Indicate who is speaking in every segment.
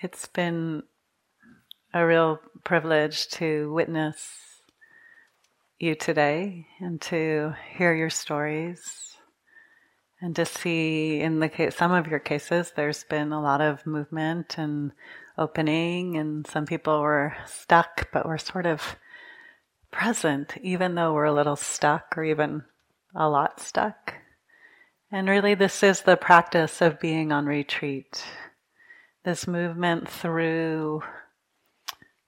Speaker 1: It's been a real privilege to witness you today and to hear your stories and to see in the case, some of your cases there's been a lot of movement and opening and some people were stuck but we're sort of present even though we're a little stuck or even a lot stuck. And really this is the practice of being on retreat this movement through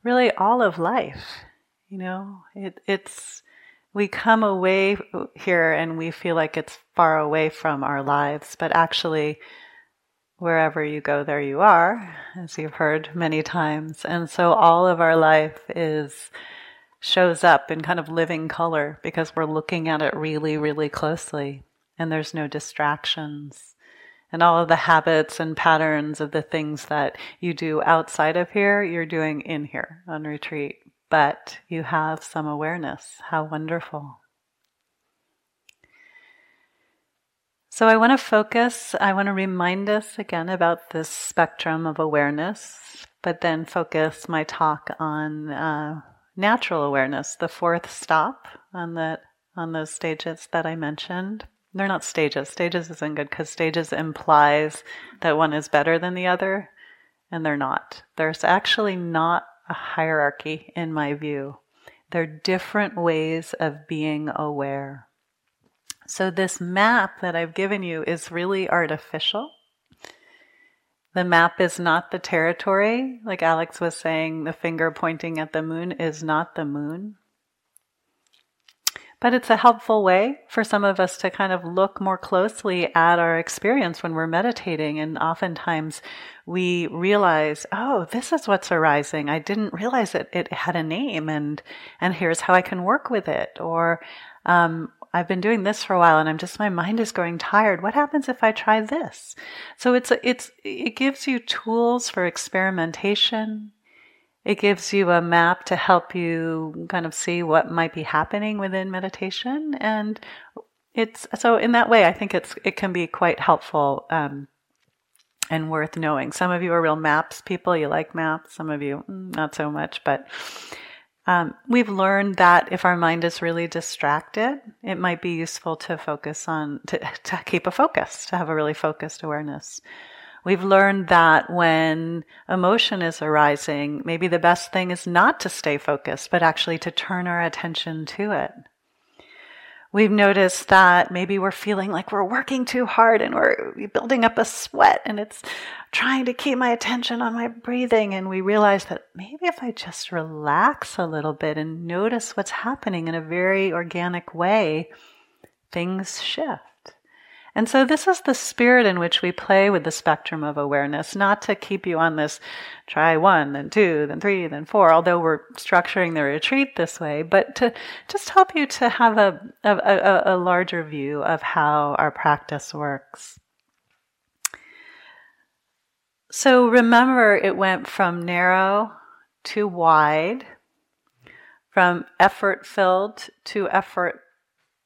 Speaker 1: really all of life. You know, it, it's, we come away here and we feel like it's far away from our lives, but actually, wherever you go, there you are, as you've heard many times. And so all of our life is, shows up in kind of living color because we're looking at it really, really closely and there's no distractions and all of the habits and patterns of the things that you do outside of here, you're doing in here on retreat. But you have some awareness. How wonderful. So, I want to focus, I want to remind us again about this spectrum of awareness, but then focus my talk on uh, natural awareness, the fourth stop on, the, on those stages that I mentioned. They're not stages. Stages isn't good because stages implies that one is better than the other, and they're not. There's actually not a hierarchy in my view. They're different ways of being aware. So, this map that I've given you is really artificial. The map is not the territory. Like Alex was saying, the finger pointing at the moon is not the moon. But it's a helpful way for some of us to kind of look more closely at our experience when we're meditating. And oftentimes we realize, oh, this is what's arising. I didn't realize it, it had a name and, and here's how I can work with it. Or, um, I've been doing this for a while and I'm just, my mind is growing tired. What happens if I try this? So it's, it's, it gives you tools for experimentation it gives you a map to help you kind of see what might be happening within meditation. And it's so in that way, I think it's, it can be quite helpful, um, and worth knowing. Some of you are real maps people. You like maps. Some of you, mm, not so much, but, um, we've learned that if our mind is really distracted, it might be useful to focus on, to, to keep a focus, to have a really focused awareness. We've learned that when emotion is arising, maybe the best thing is not to stay focused, but actually to turn our attention to it. We've noticed that maybe we're feeling like we're working too hard and we're building up a sweat and it's trying to keep my attention on my breathing. And we realize that maybe if I just relax a little bit and notice what's happening in a very organic way, things shift. And so, this is the spirit in which we play with the spectrum of awareness, not to keep you on this try one, then two, then three, then four, although we're structuring the retreat this way, but to just help you to have a, a, a, larger view of how our practice works. So, remember, it went from narrow to wide, from effort filled to effort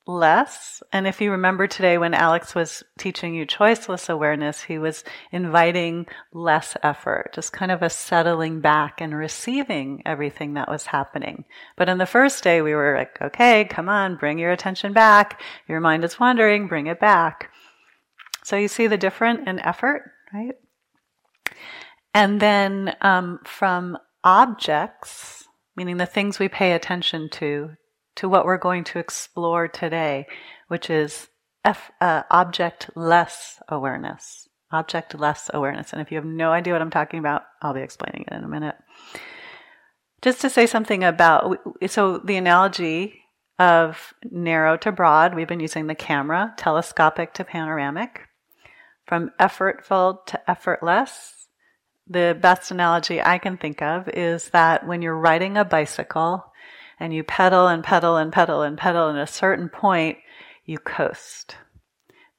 Speaker 1: less. And if you remember today when Alex was teaching you choiceless awareness, he was inviting less effort, just kind of a settling back and receiving everything that was happening. But in the first day, we were like, okay, come on, bring your attention back. Your mind is wandering, bring it back. So you see the difference in effort, right? And then um, from objects, meaning the things we pay attention to, to what we're going to explore today, which is F, uh, object less awareness. Object less awareness. And if you have no idea what I'm talking about, I'll be explaining it in a minute. Just to say something about, so the analogy of narrow to broad, we've been using the camera, telescopic to panoramic. From effortful to effortless, the best analogy I can think of is that when you're riding a bicycle, and you pedal and pedal and pedal and pedal, and at a certain point, you coast.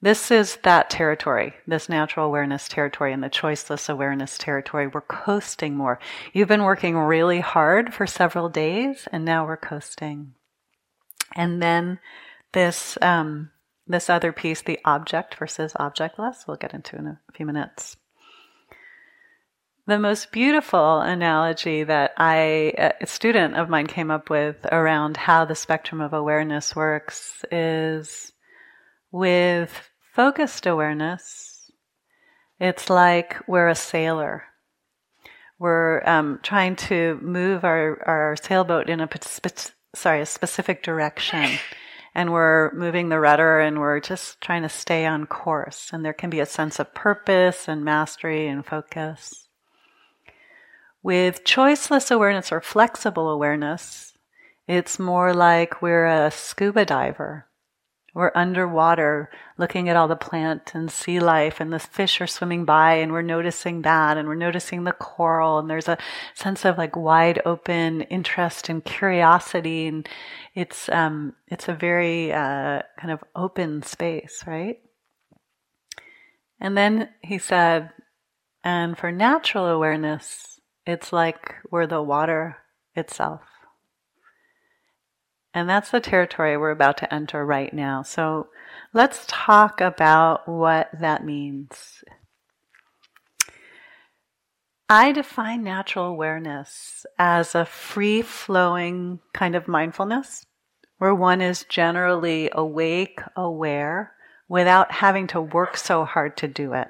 Speaker 1: This is that territory, this natural awareness territory and the choiceless awareness territory. We're coasting more. You've been working really hard for several days, and now we're coasting. And then this um, this other piece, the object versus objectless, we'll get into in a few minutes. The most beautiful analogy that I, a student of mine came up with around how the spectrum of awareness works is with focused awareness, it's like we're a sailor. We're um, trying to move our, our sailboat in a spe- sorry a specific direction, and we're moving the rudder, and we're just trying to stay on course. And there can be a sense of purpose and mastery and focus. With choiceless awareness or flexible awareness, it's more like we're a scuba diver. We're underwater looking at all the plant and sea life, and the fish are swimming by, and we're noticing that, and we're noticing the coral, and there's a sense of like wide open interest and curiosity, and it's um, it's a very uh, kind of open space, right? And then he said, and for natural awareness, it's like we're the water itself. And that's the territory we're about to enter right now. So let's talk about what that means. I define natural awareness as a free flowing kind of mindfulness where one is generally awake, aware, without having to work so hard to do it.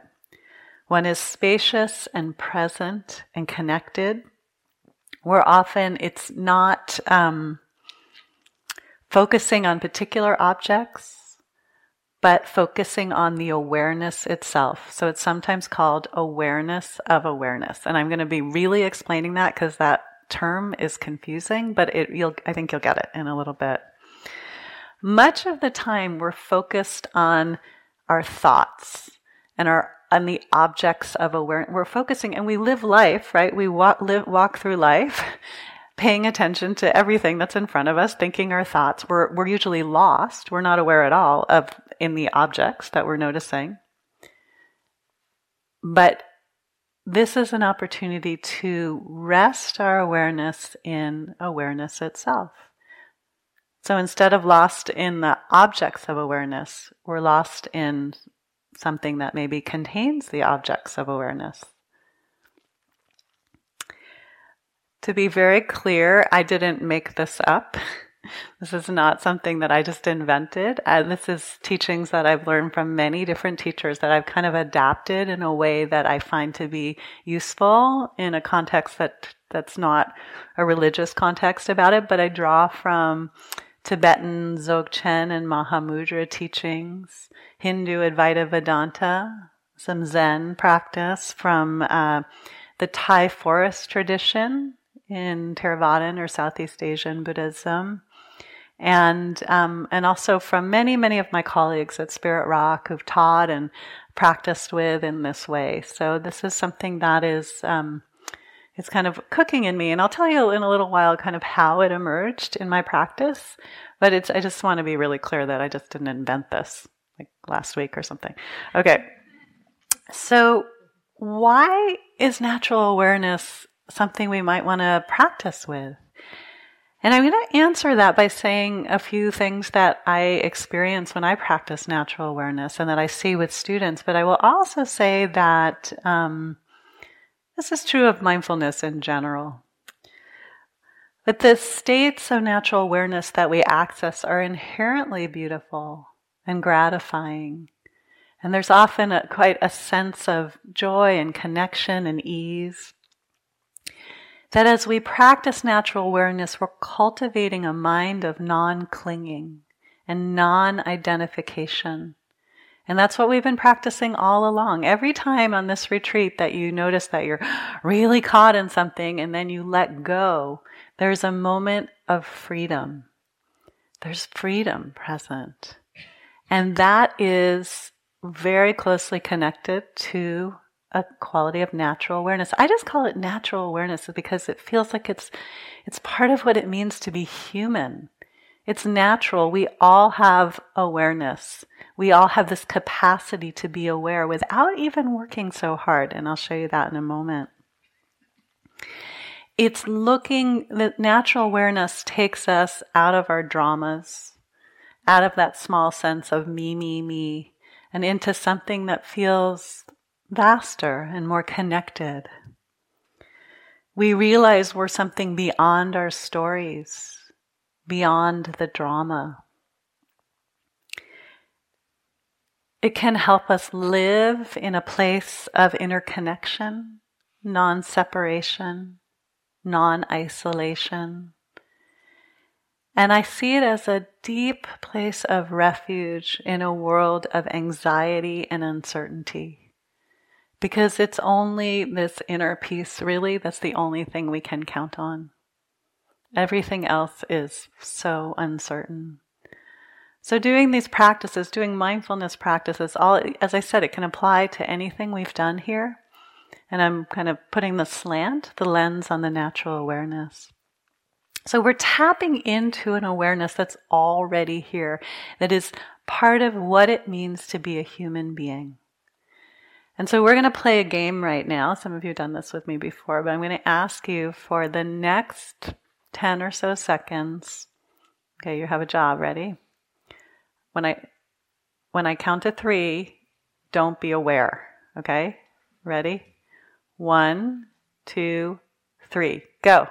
Speaker 1: One is spacious and present and connected, where often it's not um, focusing on particular objects, but focusing on the awareness itself. So it's sometimes called awareness of awareness. And I'm going to be really explaining that because that term is confusing, but it, you'll, I think you'll get it in a little bit. Much of the time, we're focused on our thoughts and our on the objects of awareness. We're focusing and we live life, right? We walk, live, walk through life paying attention to everything that's in front of us, thinking our thoughts. We're, we're usually lost. We're not aware at all of in the objects that we're noticing. But this is an opportunity to rest our awareness in awareness itself. So instead of lost in the objects of awareness, we're lost in something that maybe contains the objects of awareness. To be very clear, I didn't make this up. This is not something that I just invented. Uh, this is teachings that I've learned from many different teachers that I've kind of adapted in a way that I find to be useful in a context that that's not a religious context about it, but I draw from Tibetan Dzogchen and Mahamudra teachings, Hindu Advaita Vedanta, some Zen practice from uh, the Thai forest tradition in Theravadan or Southeast Asian Buddhism, and um, and also from many many of my colleagues at Spirit Rock who've taught and practiced with in this way. So this is something that is. Um, it's kind of cooking in me. And i'll tell you in a little while kind of how it emerged in my practice but it's i just want to be really clear that i just didn't invent this like last week or something. Okay. So why is natural awareness something we might want to practice with? And i'm going to answer that by saying a few things that i experience when i practice natural awareness and that i see with students but i will also say that um, this is true of mindfulness in general. But the states of natural awareness that we access are inherently beautiful and gratifying. And there's often a, quite a sense of joy and connection and ease. That as we practice natural awareness, we're cultivating a mind of non clinging and non identification and that's what we've been practicing all along. Every time on this retreat that you notice that you're really caught in something and then you let go, there's a moment of freedom. There's freedom present. And that is very closely connected to a quality of natural awareness. I just call it natural awareness because it feels like it's it's part of what it means to be human. It's natural. We all have awareness. We all have this capacity to be aware without even working so hard. And I'll show you that in a moment. It's looking, the natural awareness takes us out of our dramas, out of that small sense of me, me, me, and into something that feels vaster and more connected. we realize we're something beyond our stories, beyond the drama. It can help us live in a place of interconnection, non separation, non isolation. And I see it as a deep place of refuge in a world of anxiety and uncertainty. Because it's only this inner peace, really, that's the only thing we can count on. Everything else is so uncertain. So, doing these practices, doing mindfulness practices, all, as I said, it can apply to anything we've done here. And I'm kind of putting the slant, the lens on the natural awareness. So, we're tapping into an awareness that's already here, that is part of what it means to be a human being. And so, we're going to play a game right now. Some of you have done this with me before, but I'm going to ask you for the next 10 or so seconds. Okay, you have a job. Ready? when I when I count to three, don't be aware. Okay? Ready? One, two, three. Go.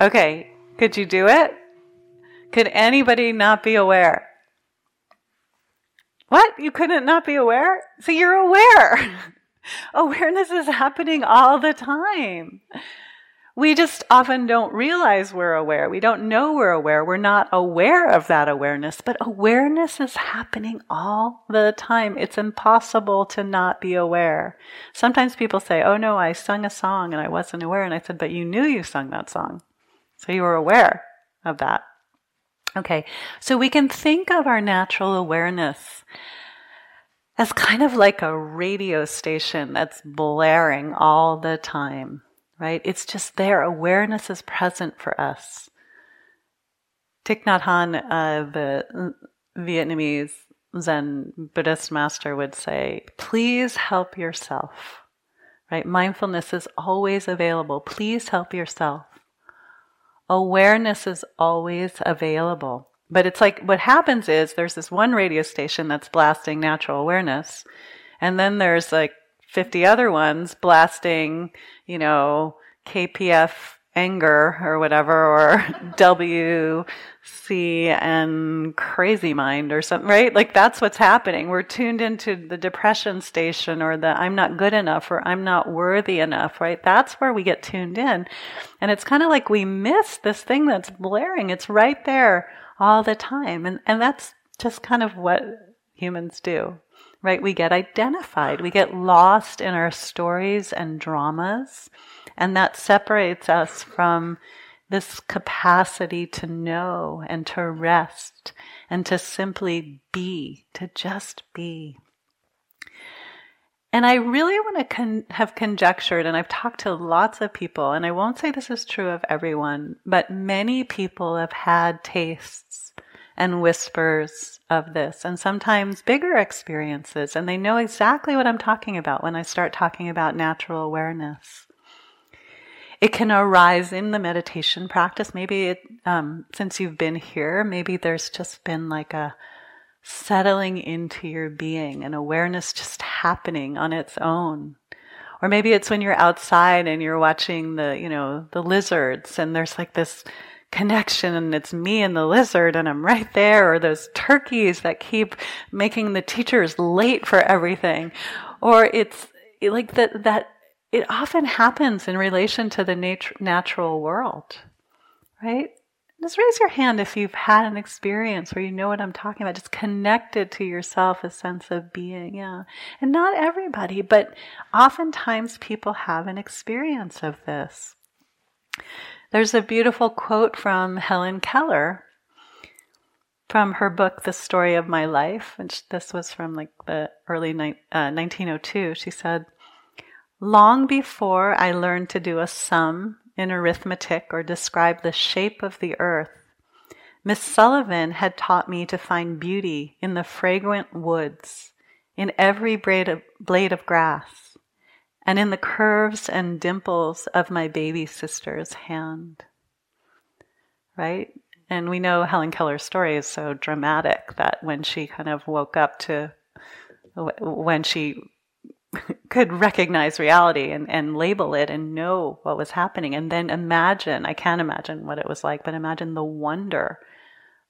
Speaker 1: Okay, could you do it? Could anybody not be aware? What? You couldn't not be aware? So you're aware. Awareness is happening all the time. We just often don't realize we're aware. We don't know we're aware. We're not aware of that awareness, but awareness is happening all the time. It's impossible to not be aware. Sometimes people say, Oh no, I sung a song and I wasn't aware. And I said, But you knew you sung that song. So you were aware of that. Okay, so we can think of our natural awareness as kind of like a radio station that's blaring all the time, right? It's just there. Awareness is present for us. Thich Nhat Hanh, uh, the Vietnamese Zen Buddhist master, would say, please help yourself, right? Mindfulness is always available. Please help yourself awareness is always available. But it's like what happens is there's this one radio station that's blasting natural awareness, and then there's like 50 other ones blasting, you know, KPF anger or whatever, or WC and crazy mind or something, right? Like that's what's happening. We're tuned into the depression station or the I'm not good enough or I'm not worthy enough, right? That's where we get tuned in. And it's kind of like we miss this thing that's blaring. It's right there all the time. And, and that's just kind of what humans do right? We get identified, we get lost in our stories and dramas, and that separates us from this capacity to know and to rest and to simply be, to just be. And I really want to con- have conjectured, and I've talked to lots of people, and I won't say this is true of everyone, but many people have had tastes and whispers of this, and sometimes bigger experiences, and they know exactly what I'm talking about when I start talking about natural awareness. It can arise in the meditation practice. Maybe it, um, since you've been here, maybe there's just been like a settling into your being, an awareness just happening on its own. Or maybe it's when you're outside and you're watching the, you know, the lizards, and there's like this connection and it's me and the lizard and I'm right there or those turkeys that keep making the teachers late for everything or it's like that that it often happens in relation to the nat- natural world, right? Just raise your hand if you've had an experience where you know what I'm talking about, just connected to yourself, a sense of being, yeah. And not everybody, but oftentimes people have an experience of this. There's a beautiful quote from Helen Keller from her book, The Story of My Life, which this was from like the early ni- uh, 1902. She said, Long before I learned to do a sum in arithmetic or describe the shape of the earth, Miss Sullivan had taught me to find beauty in the fragrant woods in every blade of, blade of grass, and in the curves and dimples of my baby sister's hand. Right? And we know Helen Keller's story is so dramatic that when she kind of woke up to, when she could recognize reality and, and label it and know what was happening, and then imagine, I can't imagine what it was like, but imagine the wonder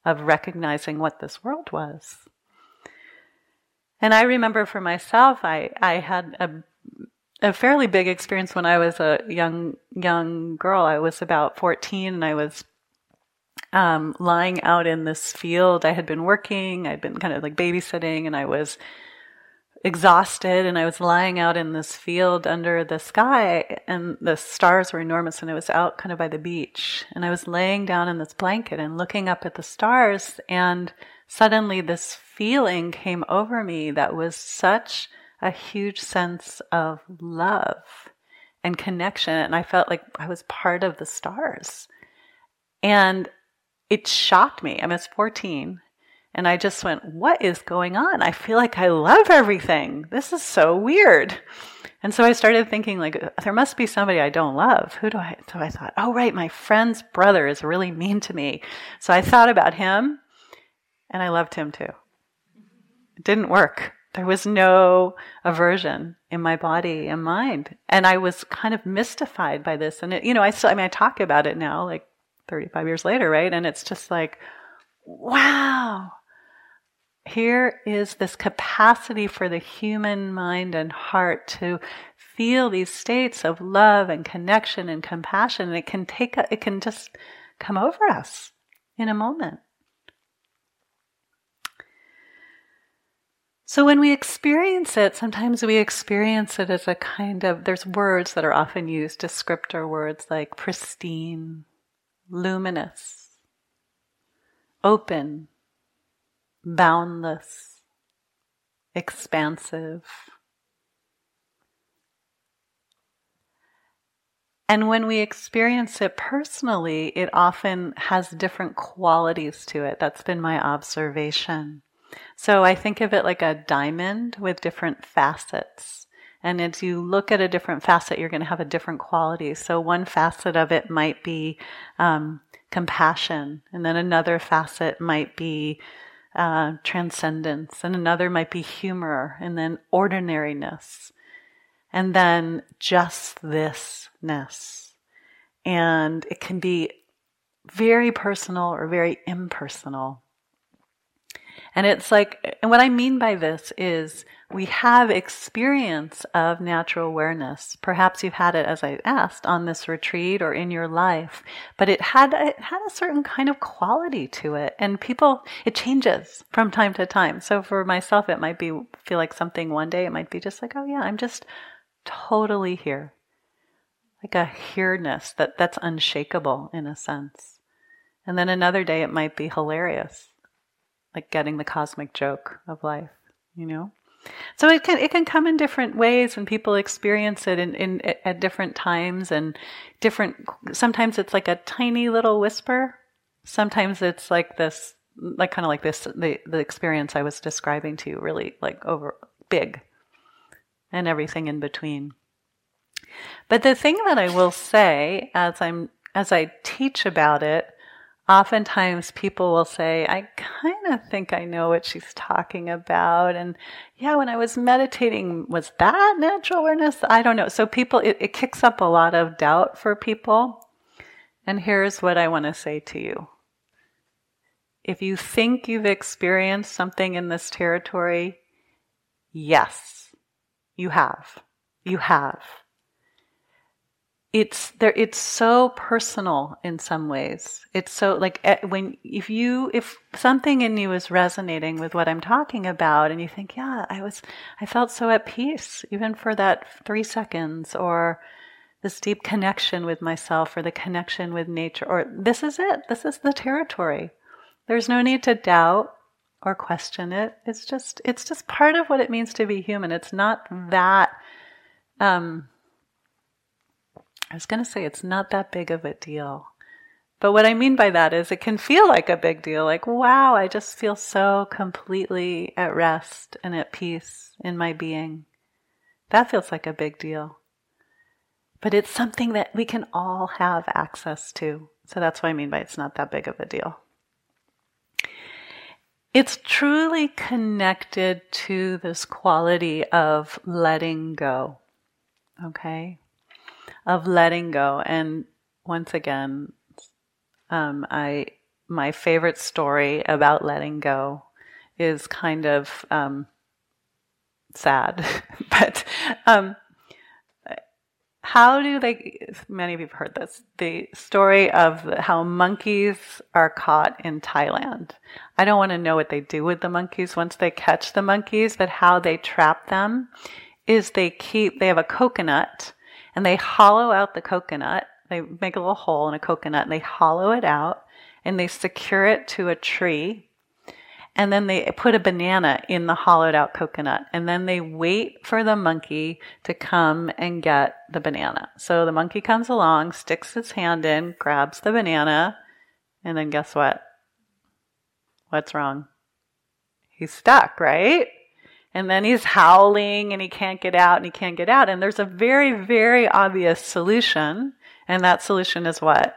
Speaker 1: of recognizing what this world was. And I remember for myself, I, I had a a fairly big experience when I was a young young girl. I was about 14 and I was um, lying out in this field. I had been working, I'd been kind of like babysitting, and I was exhausted. And I was lying out in this field under the sky, and the stars were enormous. And I was out kind of by the beach, and I was laying down in this blanket and looking up at the stars. And suddenly, this feeling came over me that was such a huge sense of love and connection. And I felt like I was part of the stars. And it shocked me. I was 14 and I just went, What is going on? I feel like I love everything. This is so weird. And so I started thinking, like, there must be somebody I don't love. Who do I? So I thought, oh, right, my friend's brother is really mean to me. So I thought about him and I loved him too. It didn't work. There was no aversion in my body and mind. And I was kind of mystified by this. And, it, you know, I still, I mean, I talk about it now, like 35 years later, right? And it's just like, wow, here is this capacity for the human mind and heart to feel these states of love and connection and compassion. And it can take, a, it can just come over us in a moment. So when we experience it, sometimes we experience it as a kind of, there's words that are often used, descriptor words like pristine, luminous, open, boundless, expansive. And when we experience it personally, it often has different qualities to it. That's been my observation. So I think of it like a diamond with different facets. And as you look at a different facet, you're going to have a different quality. So one facet of it might be um, compassion, and then another facet might be uh, transcendence, and another might be humor, and then ordinariness, and then just thisness. And it can be very personal or very impersonal. And it's like, and what I mean by this is we have experience of natural awareness. Perhaps you've had it, as I asked, on this retreat or in your life, but it had, it had a certain kind of quality to it. And people, it changes from time to time. So for myself, it might be, feel like something one day, it might be just like, oh yeah, I'm just totally here. Like a here-ness that, that's unshakable in a sense. And then another day it might be hilarious like getting the cosmic joke of life, you know? So it can it can come in different ways and people experience it in, in at different times and different sometimes it's like a tiny little whisper. Sometimes it's like this like kind of like this the, the experience I was describing to you, really like over big and everything in between. But the thing that I will say as I'm as I teach about it oftentimes people will say, I kind of think I know what she's talking about. And yeah, when I was meditating, was that natural awareness? I don't know. So people, it, it kicks up a lot of doubt for people. And here's what I want to say to you. If you think you've experienced something in this territory, yes, you have. You have it's there it's so personal in some ways. It's so like eh, when if you if something in you is resonating with what i'm talking about and you think yeah i was i felt so at peace even for that 3 seconds or this deep connection with myself or the connection with nature or this is it. This is the territory. There's no need to doubt or question it. It's just it's just part of what it means to be human. It's not that um I was going to say it's not that big of a deal. But what I mean by that is it can feel like a big deal. Like, wow, I just feel so completely at rest and at peace in my being. That feels like a big deal. But it's something that we can all have access to. So that's what I mean by it's not that big of a deal. It's truly connected to this quality of letting go. Okay? Of letting go. And once again, um, I my favorite story about letting go is kind of um, sad, but um, how do they? Many of you've heard this. The story of how monkeys are caught in Thailand. I don't want to know what they do with the monkeys once they catch the monkeys, but how they trap them is they keep. They have a coconut and they hollow out the coconut they make a little hole in a coconut and they hollow it out and they secure it to a tree. And then they put a banana in the hollowed out coconut. And then they wait for the monkey to come and get the banana. So the monkey comes along, sticks his hand in, grabs the banana, and then guess what? What's wrong? He's stuck, right? And then he's howling and he can't get out and he can't get out. And there's a very, very obvious solution and that solution is what?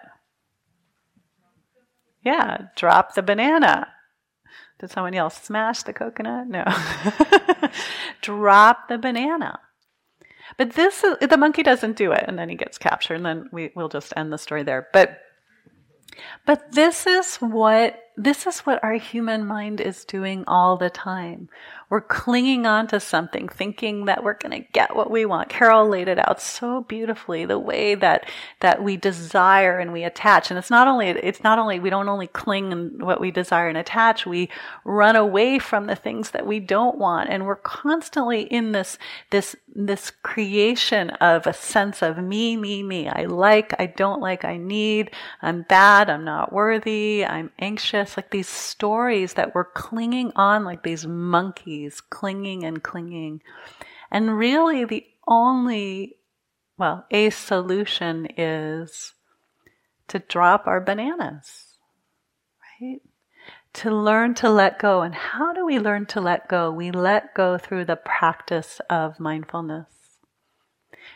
Speaker 1: Yeah, drop the banana. Did someone else smash the coconut? No. drop the banana. But this is, the monkey doesn't do it, and then he gets captured, and then we, we'll just end the story there. But but this is what this is what our human mind is doing all the time. We're clinging on to something, thinking that we're going to get what we want. Carol laid it out so beautifully, the way that, that we desire and we attach. And it's not only, it's not only, we don't only cling and what we desire and attach, we run away from the things that we don't want. And we're constantly in this, this, this creation of a sense of me, me, me. I like, I don't like, I need, I'm bad, I'm not worthy, I'm anxious. Like these stories that we're clinging on like these monkeys clinging and clinging. And really, the only, well, a solution is to drop our bananas, right? To learn to let go. And how do we learn to let go? We let go through the practice of mindfulness.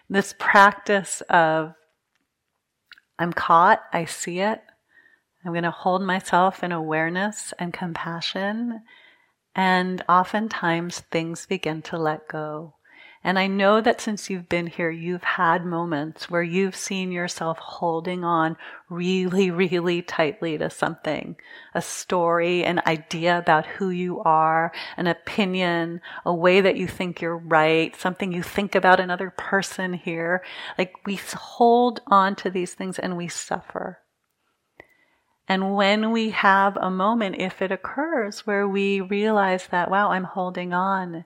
Speaker 1: This practice of, I'm caught, I see it. I'm going to hold myself in awareness and compassion and oftentimes things begin to let go. And I know that since you've been here, you've had moments where you've seen yourself holding on really, really tightly to something a story, an idea about who you are, an opinion, a way that you think you're right, something you think about another person here. Like we hold on to these things and we suffer. And when we have a moment, if it occurs, where we realize that, wow, I'm holding on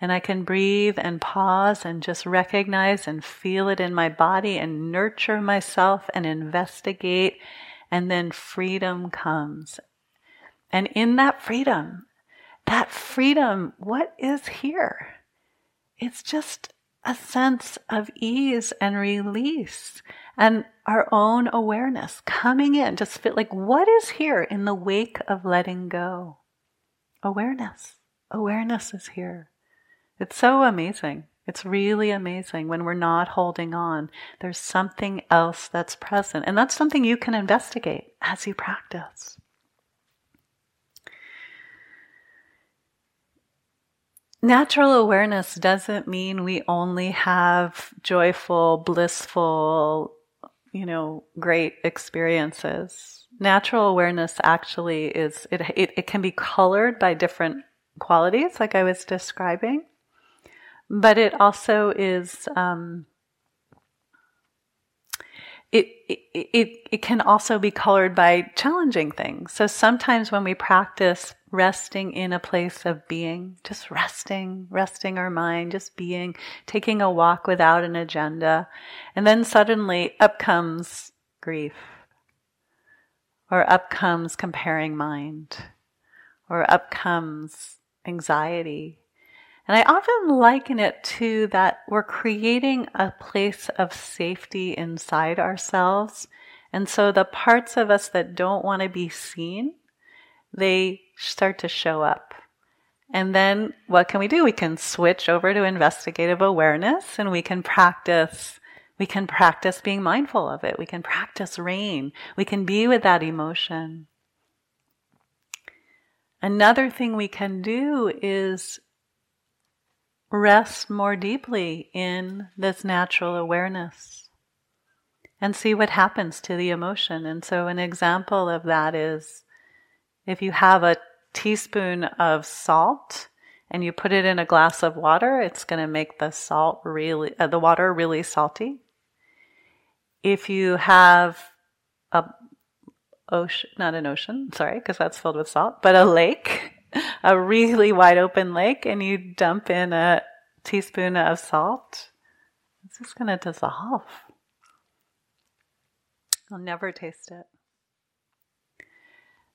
Speaker 1: and I can breathe and pause and just recognize and feel it in my body and nurture myself and investigate, and then freedom comes. And in that freedom, that freedom, what is here? It's just a sense of ease and release and our own awareness coming in, just fit like what is here in the wake of letting go? Awareness. Awareness is here. It's so amazing. It's really amazing when we're not holding on. There's something else that's present. And that's something you can investigate as you practice. Natural awareness doesn't mean we only have joyful, blissful, you know, great experiences. Natural awareness actually is, it, it, it can be colored by different qualities, like I was describing, but it also is, um, it, it, it, it can also be colored by challenging things. So sometimes when we practice resting in a place of being, just resting, resting our mind, just being, taking a walk without an agenda. And then suddenly up comes grief, or up comes comparing mind, or up comes anxiety. And I often liken it to that we're creating a place of safety inside ourselves And so the parts of us that don't want to be seen, they start to show up. And then what can we do? We can switch over to investigative awareness and we can practice we can practice being mindful of it. We can practice RAIN. We can be with that emotion. Another thing we can do is rest more deeply in this natural awareness and see what happens to the emotion. And so, an example of that is if you have a teaspoon of salt and you put it in a glass of water, it's going to make the salt really, uh, the water really salty if you have a ocean, not an ocean, sorry, because that's filled with salt, but a lake, a really wide open lake, and you dump in a teaspoon of salt, it's just going to dissolve. You'll never taste it.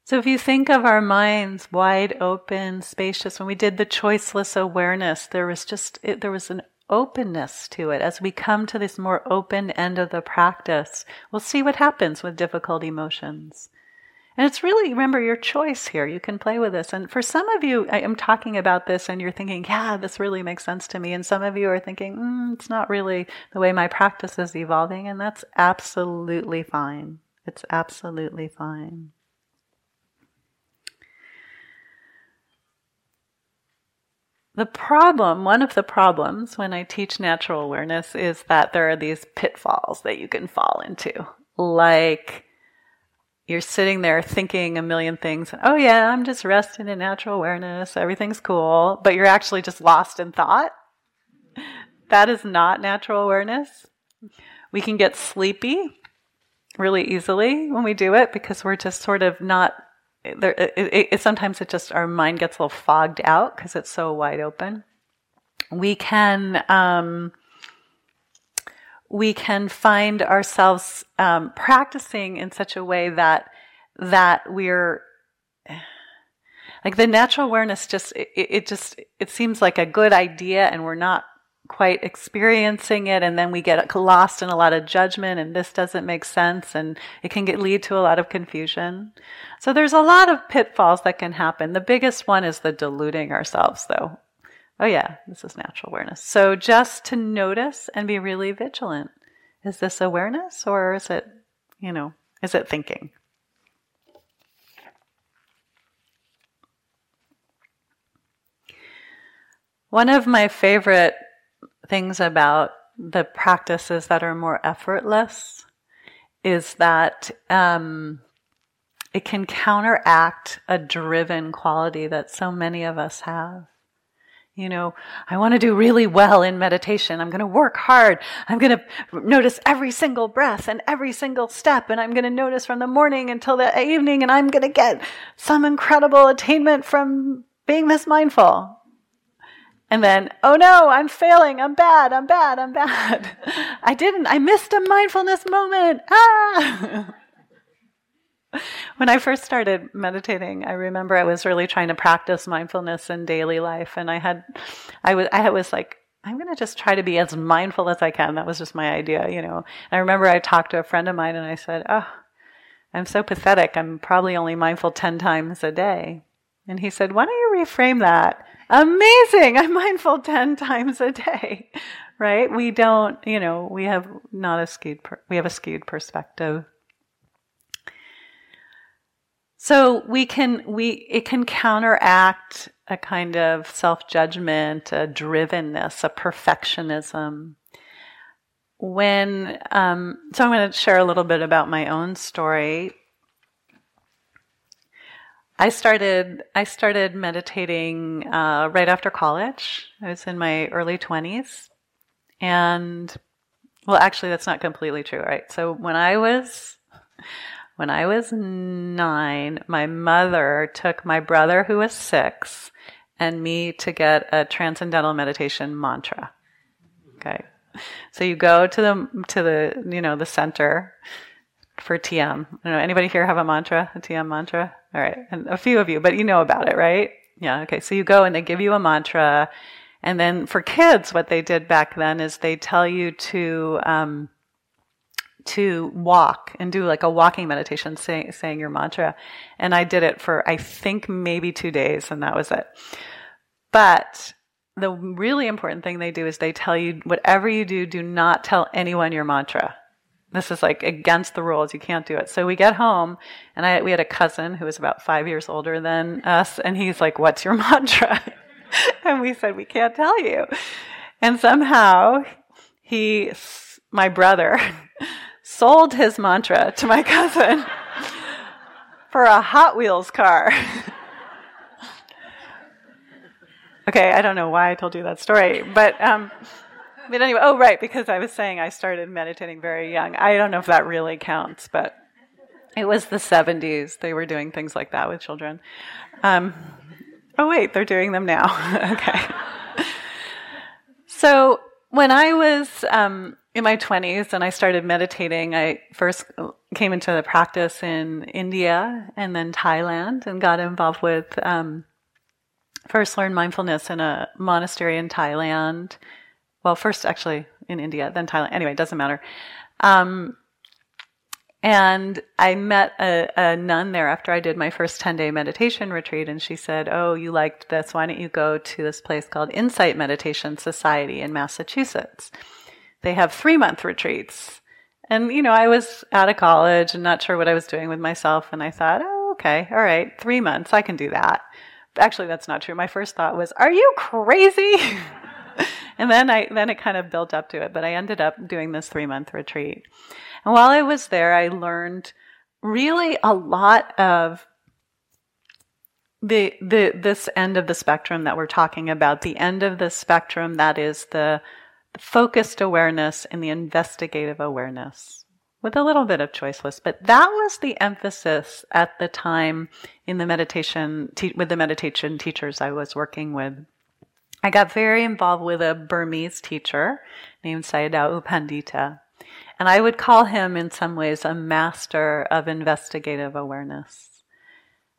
Speaker 1: So if you think of our minds wide open, spacious, when we did the choiceless awareness, there was just, it, there was an openness to it. As we come to this more open end of the practice, we'll see what happens with difficult emotions. And it's really, remember, your choice here. You can play with this. And for some of you, I am talking about this and you're thinking, yeah, this really makes sense to me. And some of you are thinking, mm, it's not really the way my practice is evolving. And that's absolutely fine. It's absolutely fine. The problem, one of the problems when I teach natural awareness is that there are these pitfalls that you can fall into. Like you're sitting there thinking a million things. Oh, yeah, I'm just resting in natural awareness. Everything's cool. But you're actually just lost in thought. That is not natural awareness. We can get sleepy really easily when we do it because we're just sort of not there, it, it, sometimes it just our mind gets a little fogged out because it's so wide open. We can um, we can find ourselves um, practicing in such a way that that we're like the natural awareness just it, it just it seems like a good idea and we're not quite experiencing it and then we get lost in a lot of judgment and this doesn't make sense and it can get, lead to a lot of confusion. So there's a lot of pitfalls that can happen. The biggest one is the deluding ourselves though. Oh yeah, this is natural awareness. So just to notice and be really vigilant. Is this awareness or is it, you know, is it thinking? One of my favorite things about the practices that are more effortless is that um, it can counteract a driven quality that so many of us have. You know, I want to do really well in meditation. I'm going to work hard. I'm going to notice every single breath and every single step. And I'm going to notice from the morning until the evening. And I'm going to get some incredible attainment from being this mindful. And then, oh no, I'm failing. I'm bad. I'm bad. I'm bad. I didn't. I missed a mindfulness moment. Ah! when I first started meditating, I remember I was really trying to practice mindfulness in daily life. And I had, I was, I was like, I'm going to just try to be as mindful as I can. That was just my idea, you know. And I remember I talked to a friend of mine and I said, oh, I'm so pathetic. I'm probably only mindful 10 times a day. And he said, why don't you reframe that? Amazing. I'm mindful 10 times a day, right? We don't, you know, we have not a skewed, per- we have a skewed perspective. So we can, we, it can counteract a kind of self-judgment, a drivenness, a perfectionism. When, um, so I'm going to share a little bit about my own story. I started I started meditating uh, right after college. I was in my early twenties, and well, actually, that's not completely true, right? So when I was when I was nine, my mother took my brother, who was six, and me to get a transcendental meditation mantra. Okay, so you go to the to the you know the center for TM. I don't know. Anybody here have a mantra, a TM mantra? All right. And a few of you, but you know about it, right? Yeah. Okay. So you go and they give you a mantra. And then for kids, what they did back then is they tell you to, um, to walk and do like a walking meditation, say, saying your mantra. And I did it for, I think, maybe two days, and that was it. But the really important thing they do is they tell you whatever you do, do not tell anyone your mantra. This is like against the rules. You can't do it. So we get home, and I, we had a cousin who was about five years older than us, and he's like, What's your mantra? and we said, We can't tell you. And somehow he, my brother, sold his mantra to my cousin for a Hot Wheels car. okay, I don't know why I told you that story, but um, but anyway, oh right, because I was saying I started meditating very young. I don't know if that really counts, but it was the 70s. They were doing things like that with children. Um, oh wait, they're doing them now. okay. So when I was um, in my 20s and I started meditating, I first came into the practice in India and then Thailand and got involved with, um, first learned mindfulness in a monastery in Thailand. Well, first actually in India, then Thailand. Anyway, it doesn't matter. Um, and I met a, a, nun there after I did my first 10 day meditation retreat. And she said, Oh, you liked this. Why don't you go to this place called Insight Meditation Society in Massachusetts? They have three month retreats. And, you know, I was out of college and not sure what I was doing with myself. And I thought, Oh, okay. All right. Three months. I can do that. Actually, that's not true. My first thought was, Are you crazy? and then I, then it kind of built up to it. But I ended up doing this three month retreat. And while I was there, I learned really a lot of the the this end of the spectrum that we're talking about, the end of the spectrum that is the, focused awareness and the investigative awareness with a little bit of choiceless. But that was the emphasis at the time in the meditation, te- with the meditation teachers I was working with. I got very involved with a Burmese teacher named Sayadaw U Pandita. And I would call him in some ways a master of investigative awareness.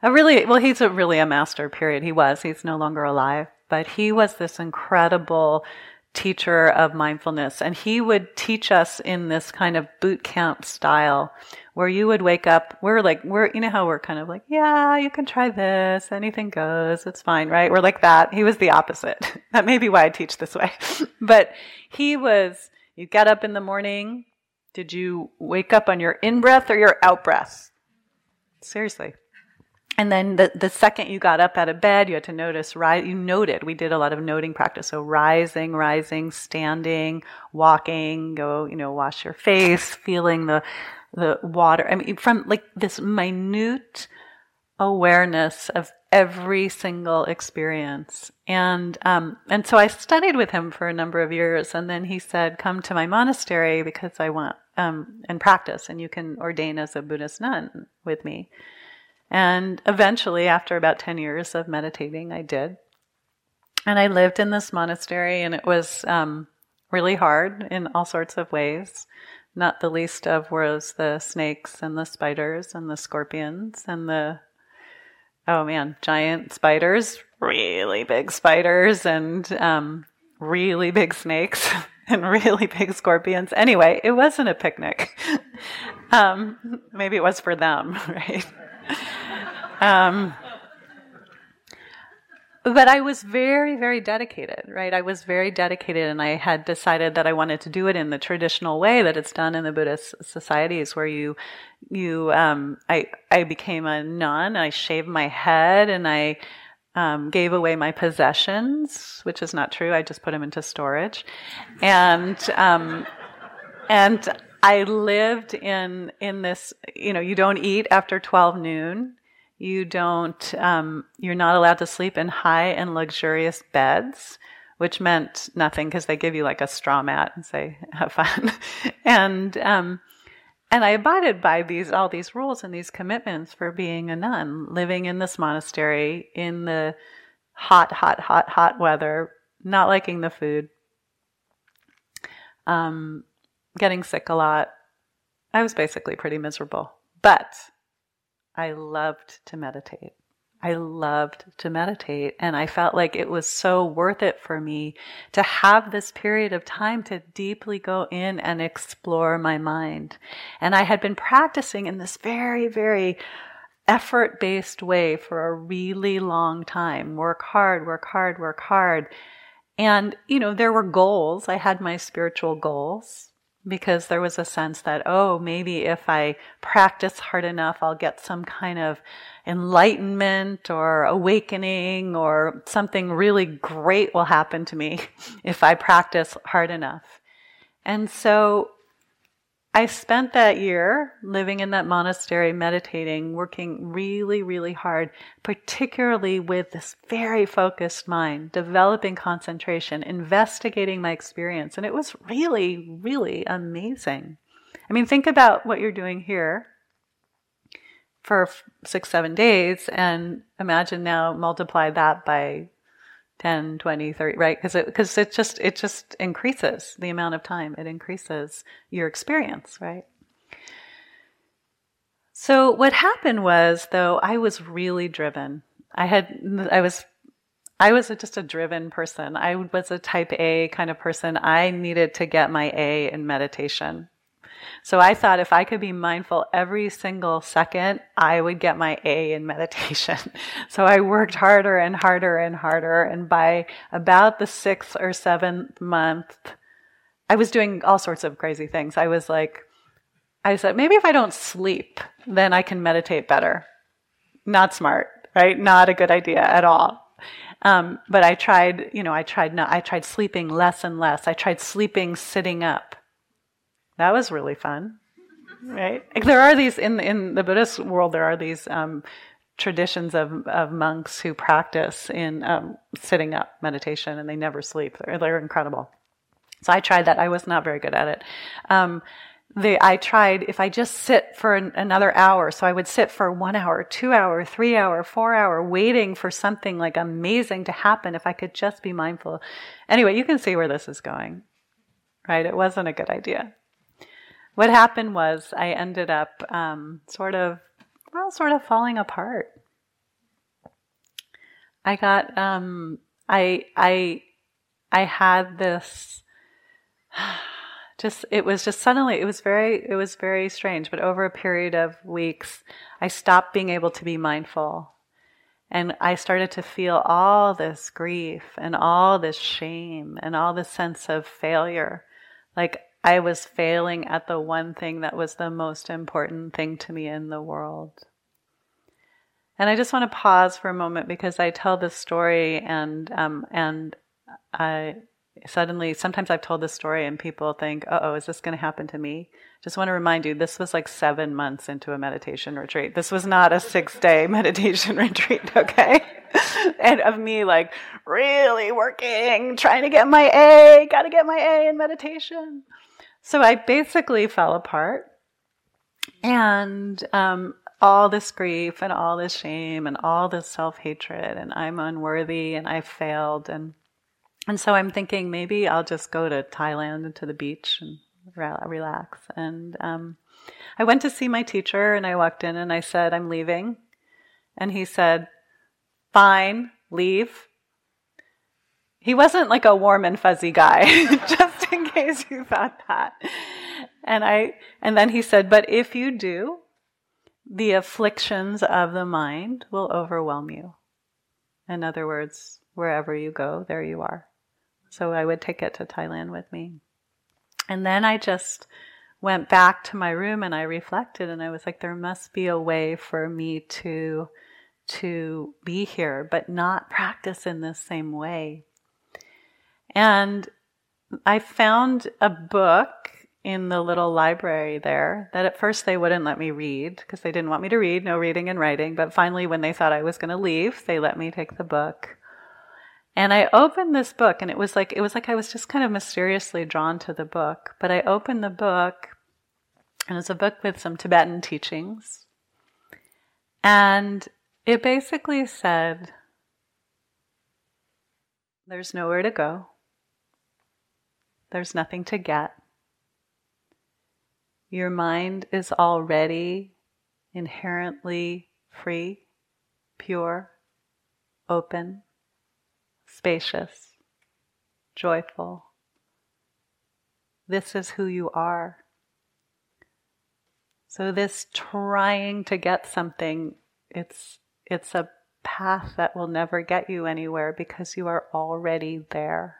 Speaker 1: A really, well, he's a really a master, period. He was. He's no longer alive. But he was this incredible teacher of mindfulness. And he would teach us in this kind of boot camp style where you would wake up. We're like, we're, you know how we're kind of like, yeah, you can try this. Anything goes. It's fine, right? We're like that. He was the opposite. that may be why I teach this way. but he was, you get up in the morning, did you wake up on your in breath or your out breath? Seriously. And then the, the second you got up out of bed, you had to notice, right? You noted. We did a lot of noting practice. So rising, rising, standing, walking, go, you know, wash your face, feeling the, the water. I mean, from like this minute awareness of every single experience. And um, and so I studied with him for a number of years, and then he said, "Come to my monastery because I want um, and practice, and you can ordain as a Buddhist nun with me." And eventually, after about ten years of meditating, I did, and I lived in this monastery, and it was um, really hard in all sorts of ways. Not the least of was the snakes and the spiders and the scorpions and the oh man, giant spiders, really big spiders, and um, really big snakes and really big scorpions. Anyway, it wasn't a picnic. um, maybe it was for them, right? Um, but I was very, very dedicated, right? I was very dedicated, and I had decided that I wanted to do it in the traditional way that it's done in the Buddhist societies, where you, you, um, I, I became a nun. I shaved my head, and I um, gave away my possessions, which is not true. I just put them into storage, and um, and I lived in in this. You know, you don't eat after twelve noon. You don't, um, you're not allowed to sleep in high and luxurious beds, which meant nothing because they give you like a straw mat and say, have fun. and, um, and I abided by these, all these rules and these commitments for being a nun, living in this monastery in the hot, hot, hot, hot weather, not liking the food, um, getting sick a lot. I was basically pretty miserable. But I loved to meditate. I loved to meditate and I felt like it was so worth it for me to have this period of time to deeply go in and explore my mind. And I had been practicing in this very, very effort based way for a really long time. Work hard, work hard, work hard. And, you know, there were goals. I had my spiritual goals because there was a sense that, oh, maybe if I practice hard enough, I'll get some kind of enlightenment or awakening or something really great will happen to me if I practice hard enough. And so I spent that year living in that monastery, meditating, working really, really hard, particularly with this very focused mind, developing concentration, investigating my experience. And it was really, really amazing. I mean, think about what you're doing here for six, seven days, and imagine now multiply that by 10 20 30 right? Because it because it just it just increases the amount of time. It increases your experience right? So what happened was though i was really driven. I had i was i was just a driven person. I was a type a kind of person. I needed to get my a in meditation so I thought if I could be mindful every single second, I would get my A in meditation. so I worked harder and harder and harder. And by about the sixth or seventh month, I was doing all sorts of crazy things. I was like, I said, maybe if I don't sleep, then I can meditate better. Not smart, right? Not a good idea at all. Um, but I tried, you know, I tried not, I tried sleeping less and less. I tried sleeping sitting up. That was really fun, right? There are these in in the Buddhist world. There are these um, traditions of of monks who practice in um, sitting up meditation, and they never sleep. They're, they're incredible. So I tried that. I was not very good at it. Um, the, I tried if I just sit for an, another hour. So I would sit for one hour, two hour, three hour, four hour, waiting for something like amazing to happen. If I could just be mindful. Anyway, you can see where this is going, right? It wasn't a good idea what happened was I ended up um, sort of, well, sort of falling apart. I got, um, I, I, I had this. Just it was just suddenly it was very it was very strange. But over a period of weeks, I stopped being able to be mindful, and I started to feel all this grief and all this shame and all this sense of failure. Like I was failing at the one thing that was the most important thing to me in the world. And I just want to pause for a moment because I tell this story and um, and I suddenly sometimes I've told this story and people think, oh, is this going to happen to me? Just want to remind you, this was like seven months into a meditation retreat. This was not a six day meditation retreat, okay? and of me like really working, trying to get my A, got to get my A in meditation. So I basically fell apart. And um, all this grief and all this shame and all this self hatred, and I'm unworthy and I failed. And, and so I'm thinking maybe I'll just go to Thailand and to the beach and relax. And um, I went to see my teacher and I walked in and I said, I'm leaving. And he said, Fine, leave. He wasn't like a warm and fuzzy guy, just in case you thought that. And I and then he said, "But if you do, the afflictions of the mind will overwhelm you." In other words, wherever you go, there you are. So I would take it to Thailand with me. And then I just went back to my room and I reflected and I was like there must be a way for me to to be here but not practice in the same way and I found a book in the little library there that at first they wouldn't let me read because they didn't want me to read, no reading and writing. But finally, when they thought I was going to leave, they let me take the book. And I opened this book, and it was like it was like I was just kind of mysteriously drawn to the book. But I opened the book, and it's a book with some Tibetan teachings, and it basically said, "There's nowhere to go." There's nothing to get. Your mind is already inherently free pure, open, spacious, joyful. This is who you are. So this trying to get something, it's it's a path that will never get you anywhere because you are already there.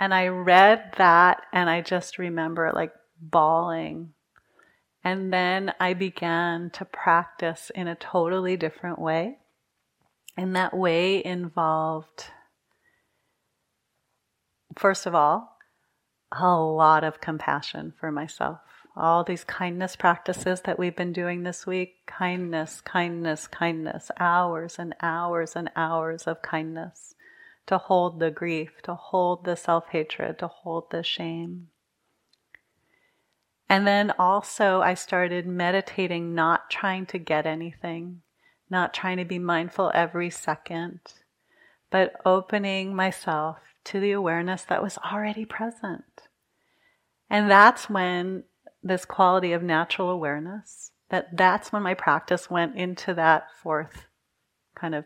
Speaker 1: And I read that and I just remember like bawling. And then I began to practice in a totally different way. And that way involved, first of all, a lot of compassion for myself. All these kindness practices that we've been doing this week kindness, kindness, kindness, hours and hours and hours of kindness to hold the grief, to hold the self hatred, to hold the shame. And then also, I started meditating, not trying to get anything, not trying to be mindful every second, but opening myself to the awareness that was already present. And that's when this quality of natural awareness, that that's when my practice went into that fourth kind of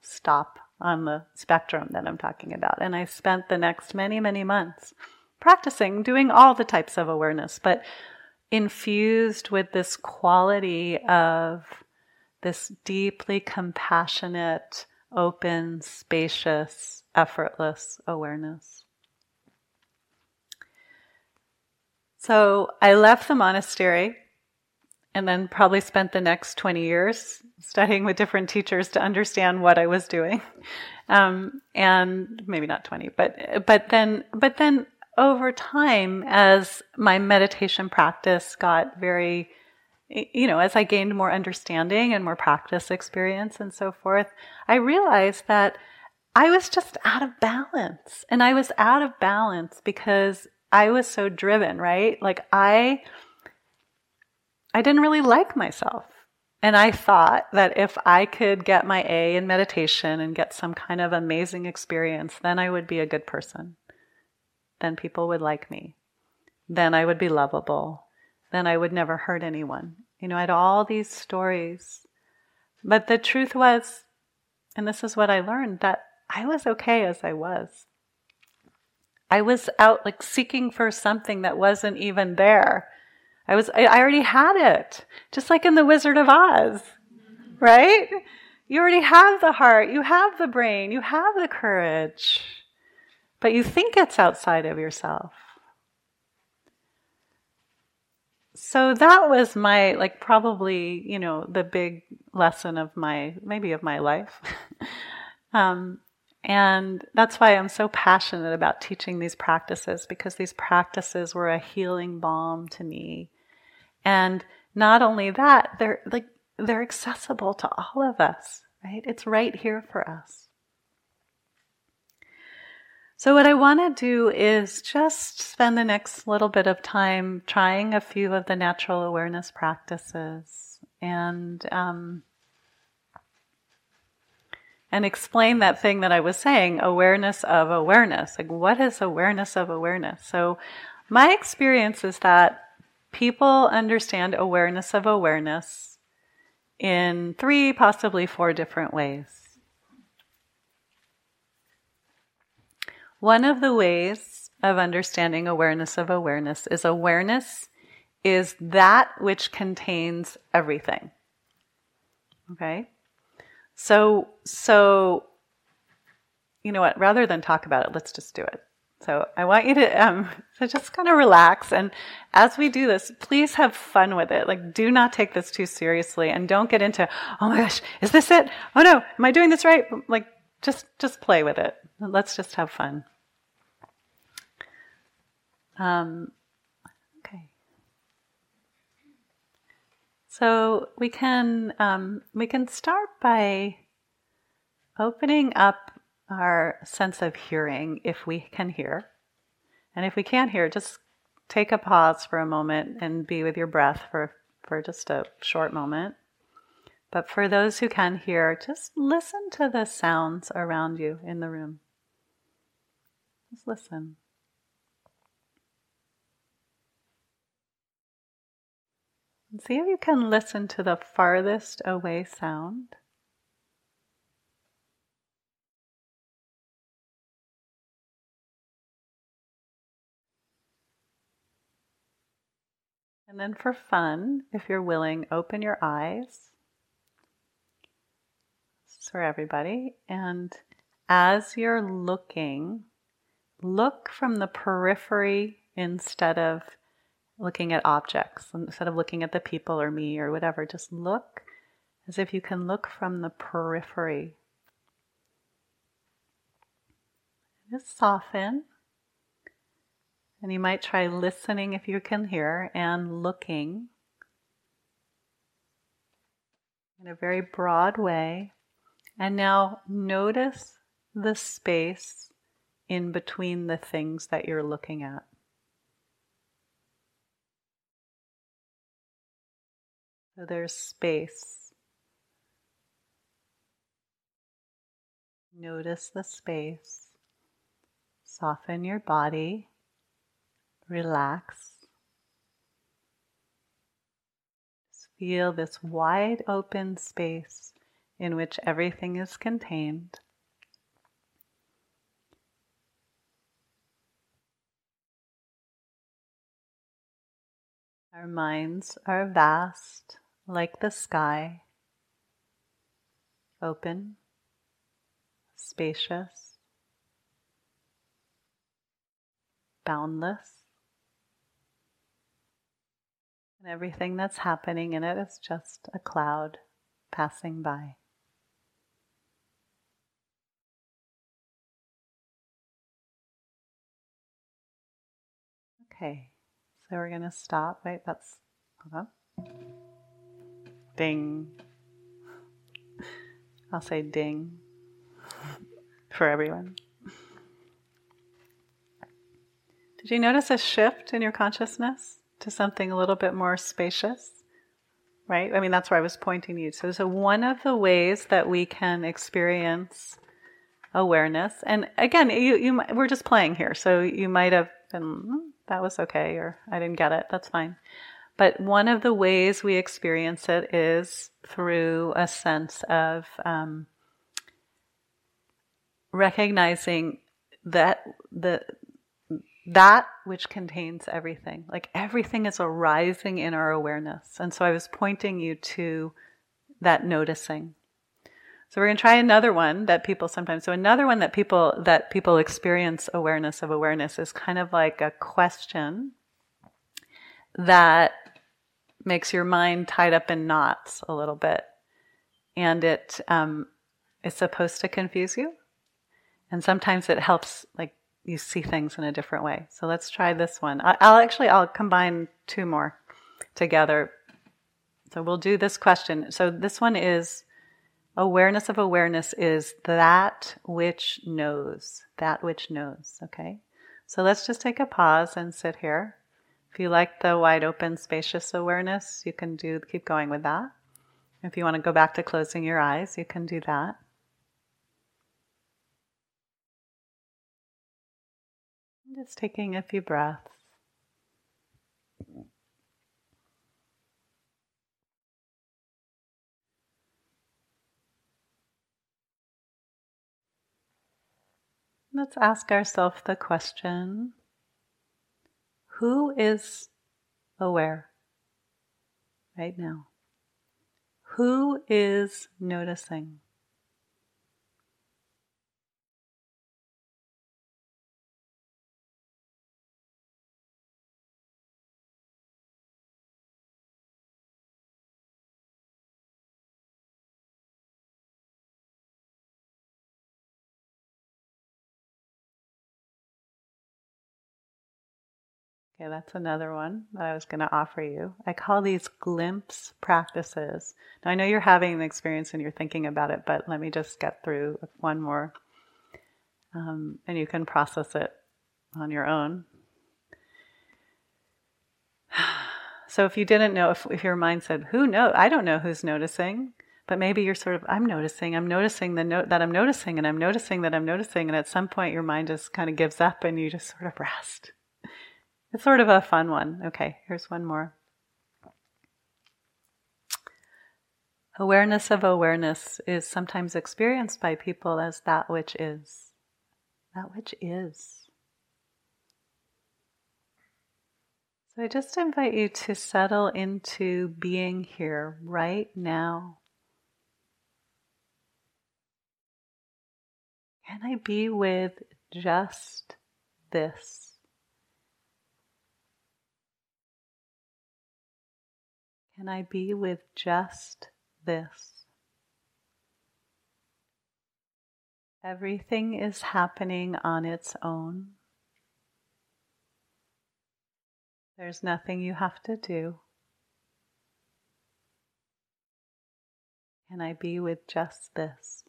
Speaker 1: stop on the spectrum that I'm talking about. And I spent the next many, many months practicing, doing all the types of awareness, but infused with this quality of this deeply compassionate, open, spacious, effortless awareness. So I left the monastery and then probably spent the next 20 years studying with different teachers to understand what I was doing. Um, and maybe not 20, but, but then, but then over time, as my meditation practice got very, you know, as I gained more understanding and more practice experience and so forth, I realized that I was just out of balance. And I was out of balance because I was so driven, right? Like I, I didn't really like myself. And I thought that if I could get my A in meditation and get some kind of amazing experience, then I would be a good person. Then people would like me. Then I would be lovable. Then I would never hurt anyone. You know, I had all these stories. But the truth was, and this is what I learned, that I was okay as I was. I was out like seeking for something that wasn't even there. I was, I already had it. Just like in The Wizard of Oz, right? You already have the heart, you have the brain, you have the courage, but you think it's outside of yourself. So that was my, like, probably, you know, the big lesson of my, maybe of my life. um, and that's why I'm so passionate about teaching these practices because these practices were a healing balm to me. And not only that, they're like they're accessible to all of us, right? It's right here for us. So, what I want to do is just spend the next little bit of time trying a few of the natural awareness practices and um, and explain that thing that I was saying awareness of awareness. Like, what is awareness of awareness? So, my experience is that people understand awareness of awareness in three, possibly four different ways. One of the ways of understanding awareness of awareness is awareness is that which contains everything. Okay? So, so, you know what? Rather than talk about it, let's just do it. So I want you to um, so just kind of relax, and as we do this, please have fun with it. Like, do not take this too seriously, and don't get into, oh my gosh, is this it? Oh no, am I doing this right? Like, just just play with it. Let's just have fun. Um, So we can um, we can start by opening up our sense of hearing if we can hear, and if we can't hear, just take a pause for a moment and be with your breath for for just a short moment. But for those who can hear, just listen to the sounds around you in the room. Just listen. See if you can listen to the farthest away sound. And then for fun, if you're willing, open your eyes. This is for everybody. And as you're looking, look from the periphery instead of looking at objects, instead of looking at the people or me or whatever. Just look as if you can look from the periphery. Just soften. And you might try listening if you can hear and looking in a very broad way. And now notice the space in between the things that you're looking at. So there's space. Notice the space. Soften your body. Relax. Just feel this wide open space in which everything is contained. Our minds are vast like the sky, open, spacious, boundless. Everything that's happening in it is just a cloud passing by. Okay, so we're going to stop. Wait, that's, hold on. Ding. I'll say ding for everyone. Did you notice a shift in your consciousness to something a little bit more spacious? Right? I mean, that's where I was pointing you. So, so one of the ways that we can experience awareness, and again, you, you, we're just playing here, so you might have been, hmm, that was okay, or I didn't get it, that's fine. But one of the ways we experience it is through a sense of um, recognizing that the that which contains everything, like everything is arising in our awareness. And so I was pointing you to that noticing. So we're going to try another one that people sometimes. So another one that people that people experience awareness of awareness is kind of like a question that makes your mind tied up in knots a little bit. And it um, is supposed to confuse you. And sometimes it helps, like, you see things in a different way. So let's try this one. I, I'll actually, I'll combine two more together. So we'll do this question. So this one is awareness of awareness is that which knows, that which knows. Okay. So let's just take a pause and sit here. If you like the wide open, spacious awareness, you can do keep going with that. If you want to go back to closing your eyes, you can do that. Just taking a few breaths. Let's ask ourselves the question who is aware right now? Who is noticing? Okay, that's another one that I was going to offer you. I call these glimpse practices. Now, I know you're having an experience and you're thinking about it, but let me just get through one more. Um, and you can process it on your own. So, if you didn't know, if, if your mind said, Who knows? I don't know who's noticing, but maybe you're sort of, I'm noticing, I'm noticing the note that I'm noticing, and I'm noticing that I'm noticing, and at some point your mind just kind of gives up and you just sort of rest. It's sort of a fun one. Okay, here's one more. Awareness of awareness is sometimes experienced by people as that which is. That which is. So I just invite you to settle into being here right now. Can I be with just this? Can I be with just this. Everything is happening on its own. There's nothing you have to do. Can I be with just this?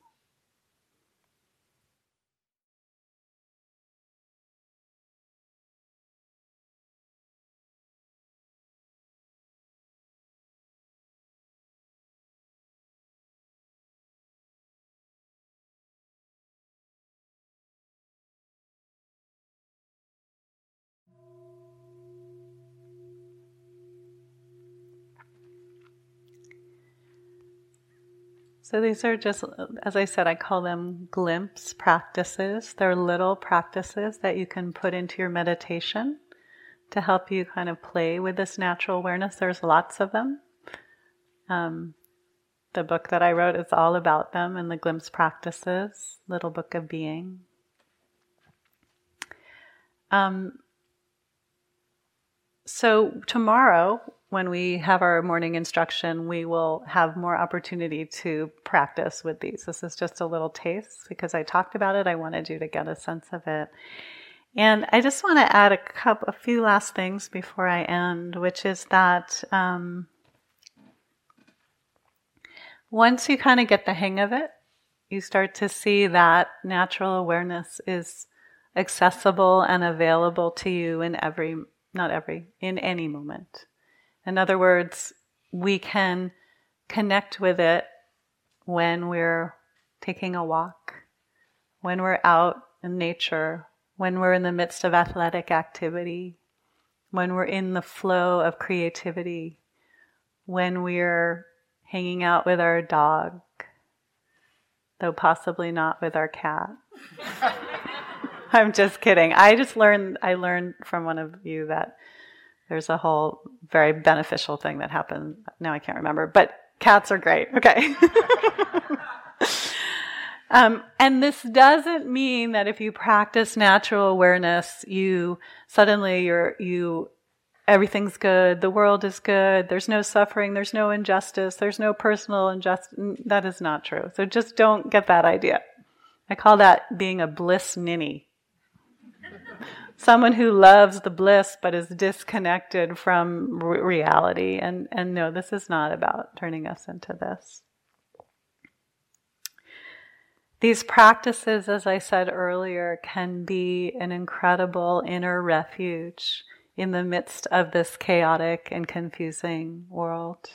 Speaker 1: So these are just, as I said, I call them glimpse practices. They're little practices that you can put into your meditation to help you kind of play with this natural awareness. There's lots of them. Um, the book that I wrote is all about them and the glimpse practices, Little Book of Being. Um, so tomorrow when we have our morning instruction, we will have more opportunity to practice with these. This is just a little taste because I talked about it. I wanted you to get a sense of it. And I just want to add a couple, a few last things before I end, which is that um, once you kind of get the hang of it, you start to see that natural awareness is accessible and available to you in every, not every, in any moment. In other words, we can connect with it when we're taking a walk, when we're out in nature, when we're in the midst of athletic activity, when we're in the flow of creativity, when we're hanging out with our dog, though possibly not with our cat. I'm just kidding. I just learned I learned from one of you that there's a whole very beneficial thing that happened. Now I can't remember, but cats are great. Okay. um, and this doesn't mean that if you practice natural awareness, you suddenly you're you everything's good, the world is good, there's no suffering, there's no injustice, there's no personal injustice. That is not true. So just don't get that idea. I call that being a bliss ninny someone who loves the bliss but is disconnected from re- reality. And, and no, this is not about turning us into this. These practices, as I said earlier, can be an incredible inner refuge in the midst of this chaotic and confusing world.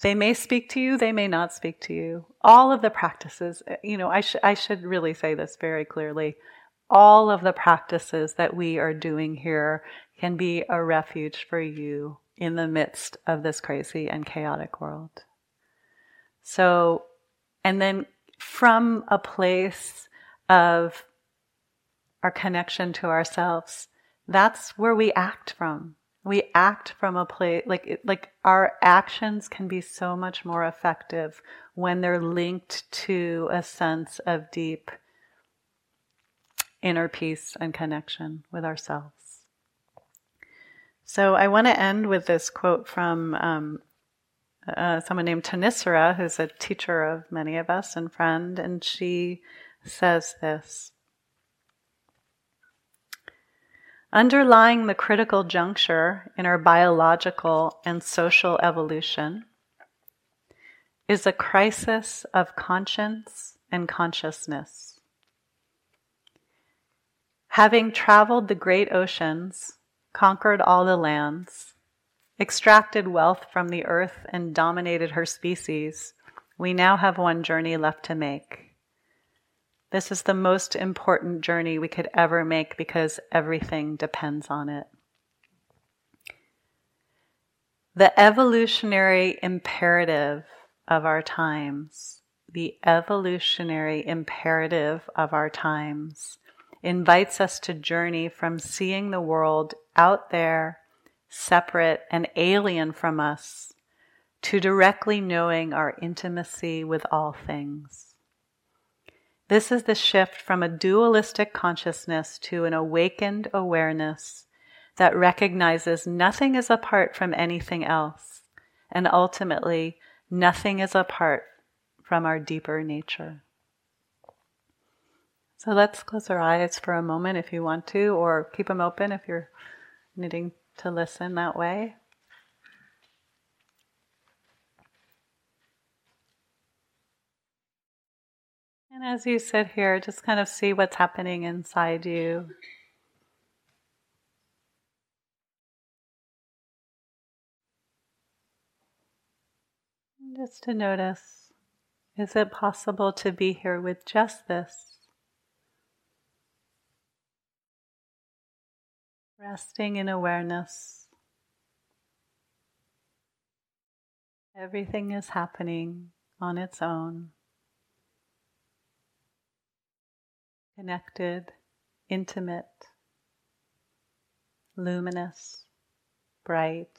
Speaker 1: They may speak to you, they may not speak to you. All of the practices, you know, I, sh- I should really say this very clearly all of the practices that we are doing here can be a refuge for you in the midst of this crazy and chaotic world. So, and then from a place of our connection to ourselves, that's where we act from. We act from a place like like our actions can be so much more effective when they're linked to a sense of deep inner peace and connection with ourselves. So I want to end with this quote from um, uh, someone named Thanissara, who's a teacher of many of us and friend, and she says this. Underlying the critical juncture in our biological and social evolution is a crisis of conscience and consciousness. Having traveled the great oceans, conquered all the lands, extracted wealth from the earth and dominated her species, we now have one journey left to make. This is the most important journey we could ever make because everything depends on it. the evolutionary imperative of our times, the evolutionary imperative of our times invites us to journey from seeing the world out there, separate and alien from us, to directly knowing our intimacy with all things. This is the shift from a dualistic consciousness to an awakened awareness that recognizes nothing is apart from anything else, and ultimately, nothing is apart from our deeper nature. So let's close our eyes for a moment if you want to, or keep them open if you're needing to listen that way. And as you sit here, just kind of see what's happening inside you. Just to notice is it possible to be here with just this? Resting in awareness. Everything is happening on its own. Connected, intimate, luminous, bright.